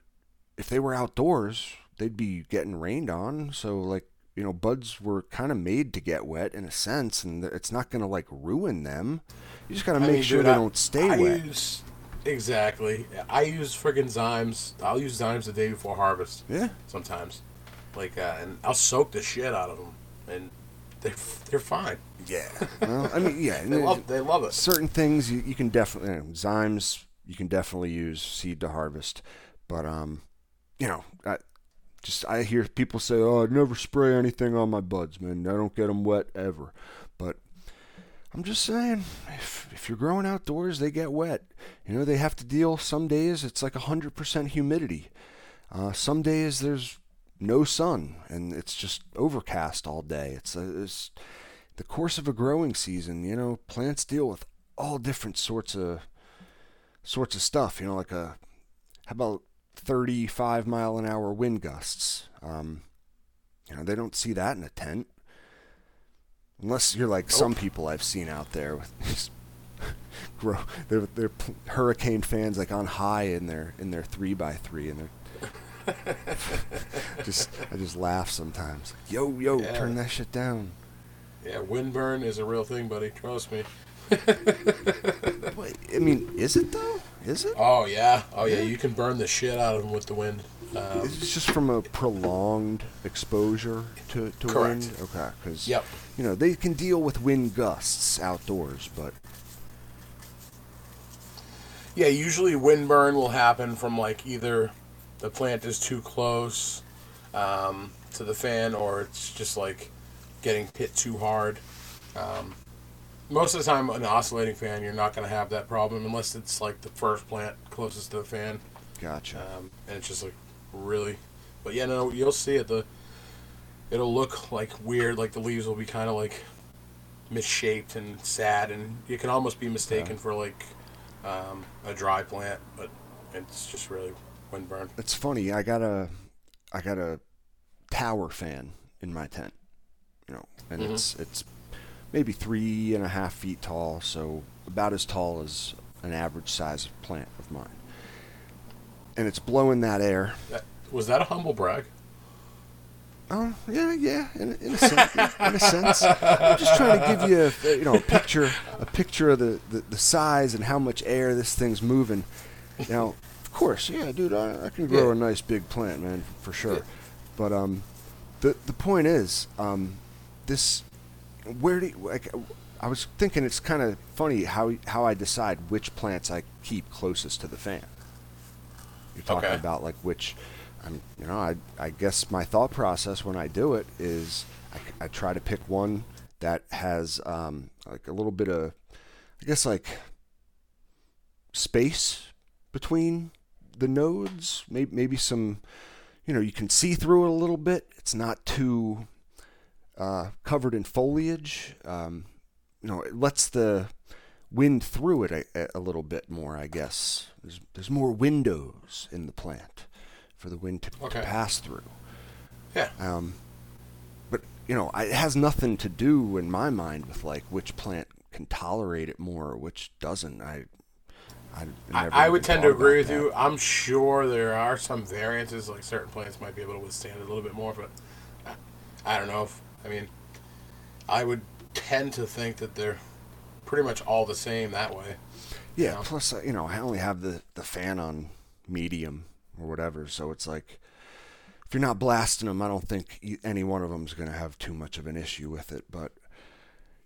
S3: if they were outdoors, they'd be getting rained on. So like you know, buds were kind of made to get wet in a sense, and it's not going to like ruin them. You just got to make
S2: mean,
S3: sure
S2: dude,
S3: they
S2: I-
S3: don't stay
S2: I
S3: wet.
S2: Use, exactly. I use friggin' Zymes. I'll use Zymes the day before harvest.
S3: Yeah.
S2: Sometimes, like, uh, and I'll soak the shit out of them, and they they're fine.
S3: Yeah. well, I mean, yeah.
S2: They love they love it.
S3: certain things you, you can definitely you know, Zymes you can definitely use seed to harvest, but um, you know, I just I hear people say, "Oh, I'd never spray anything on my buds, man. I don't get them wet ever." But I'm just saying, if if you're growing outdoors, they get wet. You know, they have to deal. Some days it's like hundred percent humidity. Uh, some days there's no sun and it's just overcast all day. It's, a, it's the course of a growing season. You know, plants deal with all different sorts of sorts of stuff. You know, like a how about 35 mile an hour wind gusts? Um, you know, they don't see that in a tent. Unless you're like some people I've seen out there with just grow, they're, they're hurricane fans like on high in their in their three by three and they're just I just laugh sometimes. Yo yo,
S2: Yeah.
S3: turn that shit down.
S2: Yeah, windburn is a real thing, buddy. Trust me.
S3: I mean, is it though? Is it?
S2: Oh yeah, oh yeah. You can burn the shit out of them with the wind. Um,
S3: It's just from a prolonged exposure to, to
S2: Correct.
S3: wind. Okay, because
S2: Yep.
S3: you know they can deal with wind gusts outdoors, but
S2: Yeah, usually wind burn will happen from like either the plant is too close um, to the fan or it's just like getting hit too hard. Um, most of the time, an oscillating fan, you're not going to have that problem unless it's like the first plant closest to the fan,
S3: gotcha.
S2: um, and it's just like really. But yeah, no, you'll see it. The it'll look like weird, like the leaves will be kind of like misshaped and sad, and you can almost be mistaken for like um, a dry plant, but it's just really windburn.
S3: It's funny. I got a I got a tower fan in my tent, you know, and
S2: Mhm.
S3: it's it's maybe three and a half feet tall, so about as tall as an average size of plant of mine. And it's blowing that air.
S2: Was that a humble brag?
S3: Oh yeah, yeah. In, in, a, sense, in a sense, I'm just trying to give you, a, you know, a picture, a picture of the, the, the size and how much air this thing's moving. Now, of course, yeah, dude, I, I can grow
S2: Yeah.
S3: a nice big plant, man, for sure. But um, the the point is, um, this, where do you, like, I was thinking it's kind of funny how how I decide which plants I keep closest to the fan. You're talking
S2: Okay.
S3: about like which, I'm, you know, I I guess my thought process when I do it is I, I try to pick one that has um like a little bit of, I guess like space between the nodes, maybe maybe some, you know, you can see through it a little bit. It's not too uh, covered in foliage. Um, you know, it lets the wind through it a, a little bit more. I guess there's there's more windows in the plant for the wind to,
S2: Okay.
S3: to pass through.
S2: Yeah.
S3: Um, but you know, it has nothing to do in my mind with like which plant can tolerate it more or which doesn't. I I,
S2: I, I would tend to agree with
S3: that.
S2: you. I'm sure there are some variances, like certain plants might be able to withstand it a little bit more, but I, I don't know. If, I mean, I would tend to think that they're pretty much all the same that way.
S3: Yeah.
S2: know?
S3: Plus, uh, you know, I only have the the fan on medium or whatever, so it's like if you're not blasting them, I don't think any one of them's gonna have too much of an issue with it. But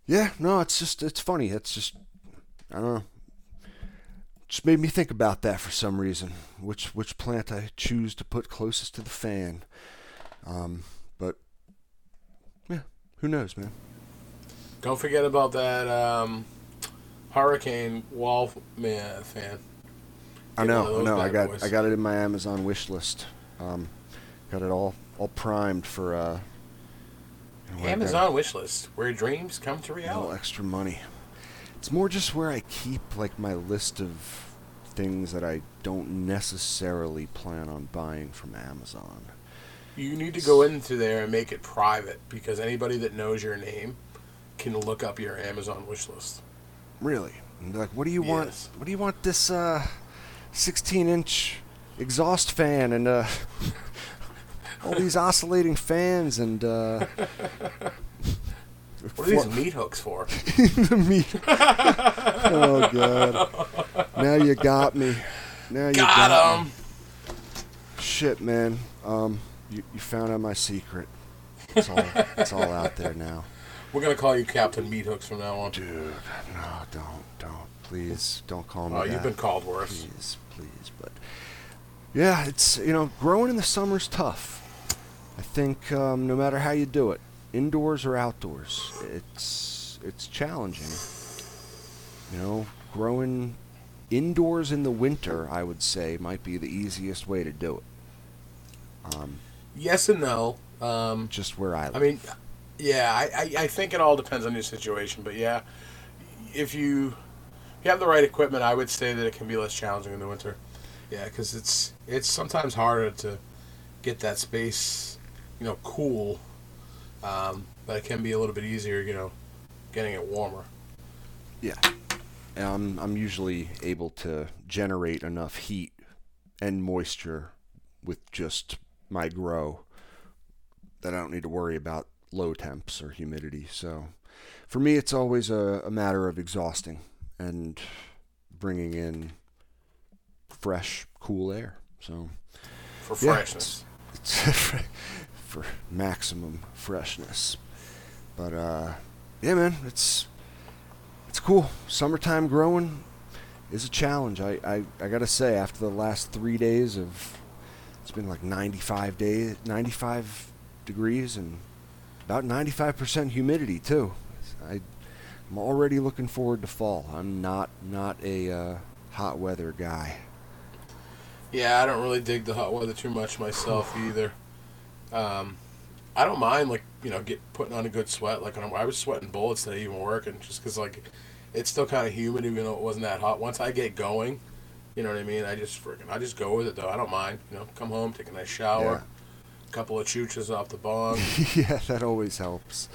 S3: yeah, no, it's just it's funny. It's just I don't know. Just made me think about that for some reason. Which which plant I choose to put closest to the fan. Um, who knows, man.
S2: Don't forget about that um, hurricane wall man fan.
S3: I know, I know. I got
S2: boys.
S3: I got it in my Amazon wish list. Um, got it all all primed for uh, you know, when I got
S2: Amazon wish list, where dreams come to
S3: a little extra money. It's more just where I keep like my list of things that I don't necessarily plan on buying from Amazon.
S2: You need to go into there and make it private because anybody that knows your name can look up your Amazon wish list.
S3: Really? Like, what do you want?
S2: Yes.
S3: What do you want this uh, 16 inch exhaust fan and uh, all these oscillating fans and uh,
S2: What are these meat hooks for?
S3: the meat. oh god! Now you got me. Now you got,
S2: Got
S3: me.
S2: him.
S3: Shit, man. Um, you, you found out my secret. It's all it's all out there now,
S2: We're gonna call you Captain Meat Hooks from now on.
S3: dude. No, don't, don't, please, don't call me
S2: Oh,
S3: that.
S2: you've been called worse.
S3: Please, please, but yeah, it's you know, growing in the summer's tough. I think um, no matter how you do it, indoors or outdoors, it's it's challenging. You know, growing indoors in the winter, I would say, might be the easiest way to do it. Um,
S2: Yes and no. Um,
S3: just where I live.
S2: I mean, yeah, I, I, I think it all depends on your situation, but yeah, if you if you have the right equipment, I would say that it can be less challenging in the winter. Yeah, because it's it's sometimes harder to get that space, you know, cool, um, but it can be a little bit easier, you know, getting it warmer.
S3: Yeah. And I'm I'm usually able to generate enough heat and moisture with just my grow that I don't need to worry about low temps or humidity. So for me it's always a, a matter of exhausting and bringing in fresh, cool air. So
S2: For
S3: Yeah,
S2: freshness.
S3: it's for maximum freshness. But uh, yeah, man, it's it's cool. Summertime growing is a challenge. I, I, I gotta say, after the last three days of it's been like 95 days, 95 degrees, and about 95% humidity too. I, I'm already looking forward to fall. I'm not not a uh, hot weather guy.
S2: Yeah, I don't really dig the hot weather too much myself either. Um, I don't mind like you know get putting on a good sweat. Like I was sweating bullets today, even working, just because like it's still kind of humid, even though it wasn't that hot. Once I get going, you know what I mean. I just freaking I just go with it though. I don't mind. You know, come home, take a nice shower, couple of chooches off the bong.
S3: yeah, that always helps.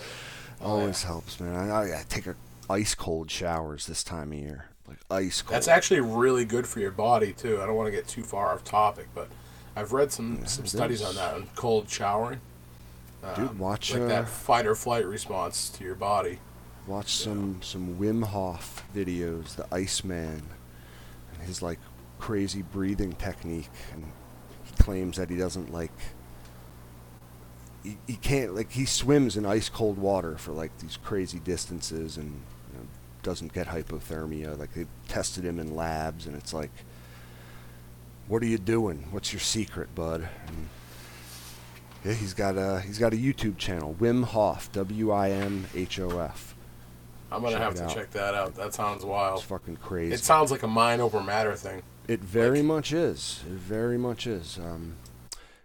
S2: Oh,
S3: Always helps, man. I, I, take a ice cold showers this time of year, like ice cold.
S2: That's actually really good for your body too. I don't want to get too far off topic, but I've read some
S3: Yeah,
S2: some studies on that on cold showering.
S3: Dude, watch
S2: like
S3: uh,
S2: that fight or flight response to your body.
S3: watch some some Wim Hof videos, the Iceman, and his like crazy breathing technique, and he claims that he doesn't like. He, he can't like he swims in ice cold water for like these crazy distances and you know, doesn't get hypothermia. Like they tested him in labs, and it's like, what are you doing? What's your secret, bud? And yeah, he's got a he's got a YouTube channel, Wim Hof, W I M H O F.
S2: I'm gonna
S3: Check
S2: have to
S3: out.
S2: check that out. That sounds wild.
S3: It's fucking crazy.
S2: It sounds like a mind over matter thing.
S3: It very
S2: Like-
S3: much is. It very much is. Um,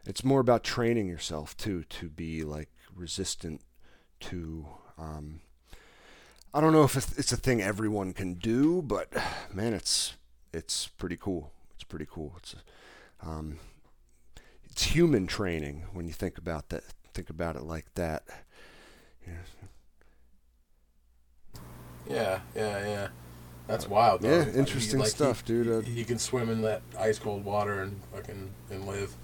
S3: it's more about training yourself too to be like resistant to. Um, I don't know if it's it's a thing everyone can do, but man, it's it's pretty cool. It's pretty cool. It's um, it's human training when you think about that. Think about it like that. Yeah.
S2: Yeah, yeah, yeah. That's wild. Though.
S3: Yeah,
S2: you-
S3: interesting
S2: like,
S3: stuff,
S2: you,
S3: dude. Uh,
S2: You can swim in that ice cold water and fucking and live.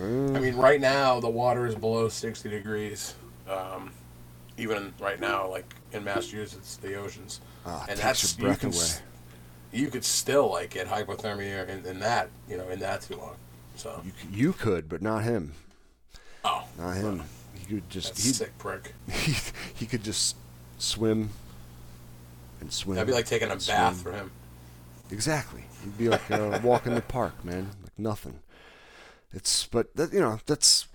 S3: Uh,
S2: I mean, right now the water is below 60 degrees. Um, even right now, like in Massachusetts, the oceans,
S3: ah,
S2: and that's
S3: your
S2: you
S3: breath
S2: can
S3: away.
S2: you could still like get hypothermia in, in that you know in that too long. So
S3: You, you could, but not him.
S2: oh,
S3: Not him. He could just he,
S2: sick prick.
S3: he he could just swim and swim.
S2: That'd be like taking a
S3: and
S2: bath
S3: swim.
S2: for him.
S3: Exactly. He'd be like a walk in the park, man. Like nothing. It's but that you know that's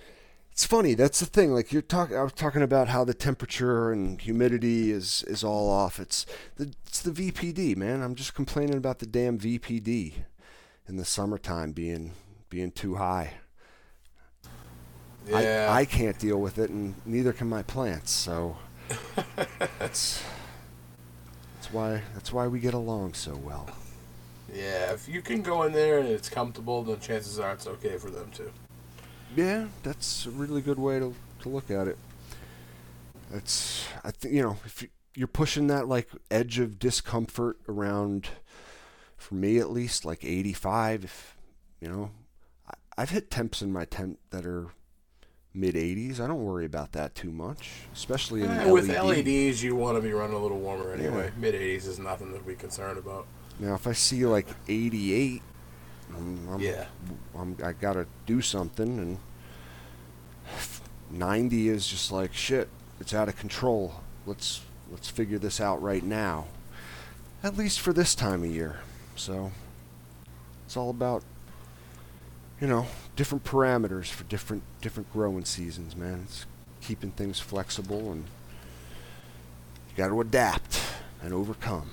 S3: it's funny. That's the thing. Like you're talking. I was talking about how the temperature and humidity is is all off. It's the it's the VPD, man. I'm just complaining about the damn VPD in the summertime being being too high.
S2: Yeah,
S3: I, I can't deal with it, and neither can my plants. So that's that's why that's why we get along so well.
S2: yeah. If you can go in there and it's comfortable, then chances are it's okay for them too.
S3: Yeah, that's a really good way to to look at it. It's I think you know if you- you're pushing that like edge of discomfort around, for me at least, like 85. If you know, I, I've hit temps in my tent that are mid 80s. I don't worry about that too much, especially in
S2: Eh, with LEDs, you want to be running a little warmer anyway. Mid 80s is nothing to be concerned about.
S3: Now, if I see like 88, I'm, I'm,
S2: Yeah.
S3: I'm, I gotta do something, and 90 is just like shit. It's out of control. Let's let's figure this out right now. At least for this time of year. So it's all about you know different parameters for different different growing seasons, man. It's keeping things flexible, and you got to adapt and overcome.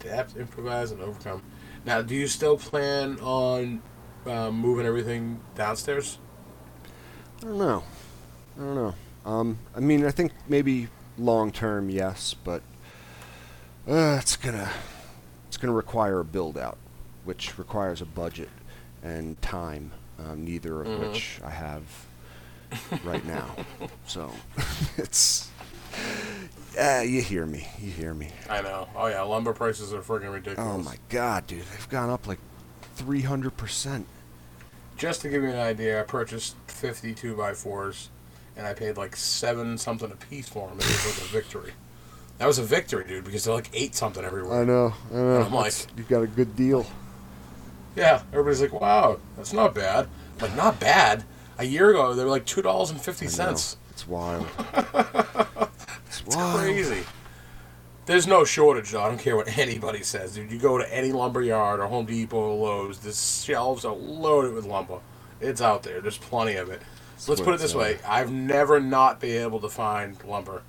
S2: Adapt, improvise, and overcome. Now, do you still plan on um, moving everything downstairs?
S3: I don't know. I don't know. Um, I mean, I think maybe long term, yes, but uh, it's gonna it's gonna require a build out, which requires a budget and time. Um, neither of
S2: Mhm.
S3: which I have right now. so it's uh, you hear me. You hear me.
S2: I know. Oh yeah, lumber prices are freaking ridiculous.
S3: Oh my god, dude, they've gone up like three hundred percent.
S2: Just to give you an idea, I purchased 52 by 4s, and I paid like seven something a piece for them. It was like a victory. That was a victory, dude, because they're like eight something everywhere.
S3: I know. I know.
S2: I'm like-
S3: you got a good deal.
S2: Yeah, everybody's like, "Wow, that's not bad." I'm like, not bad. A year ago, they were like two dollars and fifty cents.
S3: It's wild. it's
S2: It's
S3: wild.
S2: crazy. There's no shortage, though. I don't care what anybody says, dude. You go to any lumber yard or Home Depot or Lowe's, the shelves are loaded with lumber. It's out there. There's plenty of it. Let's put it this way: I've never not been able to find lumber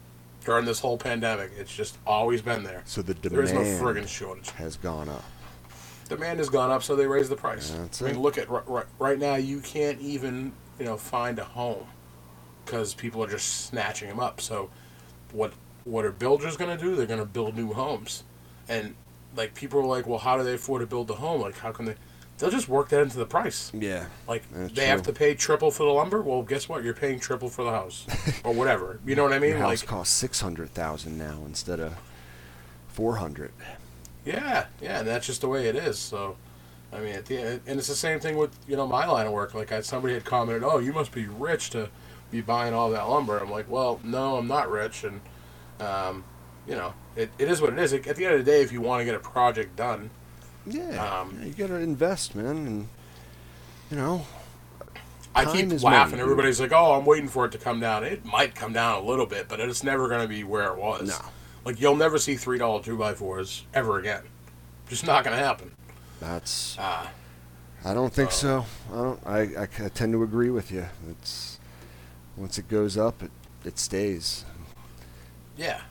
S2: during this whole pandemic. It's just always been there.
S3: So the
S2: There is no
S3: demand
S2: friggin' shortage.
S3: has gone up.
S2: Demand has gone up, so they raise the price.
S3: That's
S2: I mean,
S3: it.
S2: look at right, right, now. You can't even you know find a home because people are just snatching them up. So, what what are builders going to do? They're going to build new homes, and like people are like, well, how do they afford to build the home? Like, how can they? They'll just work that into the price.
S3: Yeah.
S2: Like they have to pay triple for the lumber. Well, guess what? You're paying triple for the house, or whatever. You know what I mean?
S3: Your house
S2: Like,
S3: costs six hundred thousand now instead of four hundred.
S2: Yeah, yeah, and that's just the way it is. So, I mean, at the and it's the same thing with you know my line of work. Like I, somebody had commented, "Oh, you must be rich to be buying all that lumber. I'm like, well, no, I'm not rich, and um, you know, it, it is what it is. At the end of the day, if you want to get a project done,
S3: Yeah,
S2: Um,
S3: you got to invest, man, and you know,
S2: I keep laughing.
S3: money,
S2: Everybody's like, "Oh, I'm waiting for it to come down." It might come down a little bit, but it's never going to be where it was.
S3: No.
S2: Like you'll never see three dollar two by fours ever again. Just not going to happen.
S3: that's.
S2: Ah,
S3: I don't think
S2: So-
S3: so. I don't. I, I, I tend to agree with you. It's once it goes up, it it stays.
S2: yeah.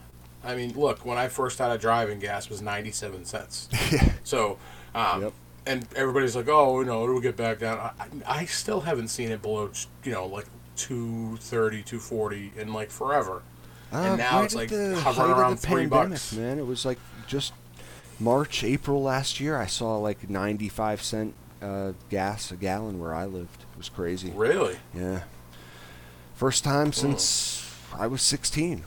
S2: I mean, look, when I first started driving, gas was ninety seven cents.
S3: yeah.
S2: So, um,
S3: Yep.
S2: and everybody's like, "Oh, you know, it'll get back down." I, I still haven't seen it below, you know, like 230, 240 in like forever. And now it's,
S3: at
S2: like,
S3: the
S2: hovering around
S3: the
S2: three
S3: pandemic,
S2: bucks.
S3: Man, it was like just March, April last year. I saw like ninety-five cent uh, gas a gallon where I lived. It was crazy.
S2: Really?
S3: Yeah. First time since I was 16.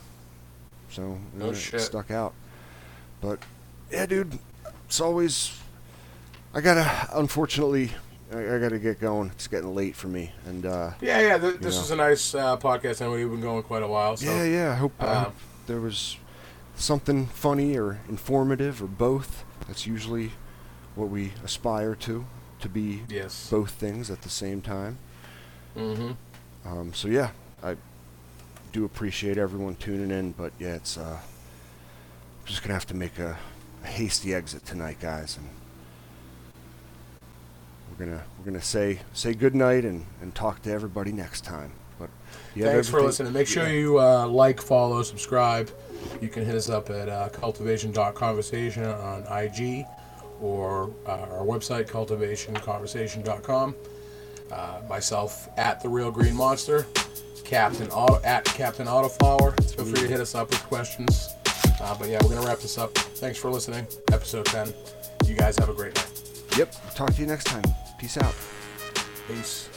S3: So
S2: No
S3: uh, it
S2: shit.
S3: stuck out. But yeah, dude, it's always I gotta unfortunately I, I gotta get going. It's getting late for me. And uh
S2: Yeah, yeah. Th- this is a nice uh, podcast, and we've been going quite a while. So.
S3: yeah, yeah, I hope, I
S2: uh,
S3: hope there was something funny or informative or both. That's usually what we aspire to, to be
S2: Yes.
S3: both things at the same time.
S2: Mm-hmm.
S3: Um, so yeah, I do appreciate everyone tuning in, but yeah, it's uh, I'm just gonna have to make a, a hasty exit tonight, guys, and we're gonna we're gonna say say good night and, and talk to everybody next time. But
S2: Thanks for listening. Make sure
S3: yeah.
S2: you uh, like, follow, subscribe. You can hit us up at uh, cultivation.conversation on IG or uh, our website, cultivationconversation.com. Uh, myself at the Real Green Monster, Captain Auto, at Captain Autoflower. Feel free to hit us up with questions. Uh, but yeah, we're gonna wrap this up. Thanks for listening. Episode 10. You guys have a great night.
S3: Yep. Talk to you next time. Peace out.
S2: Peace.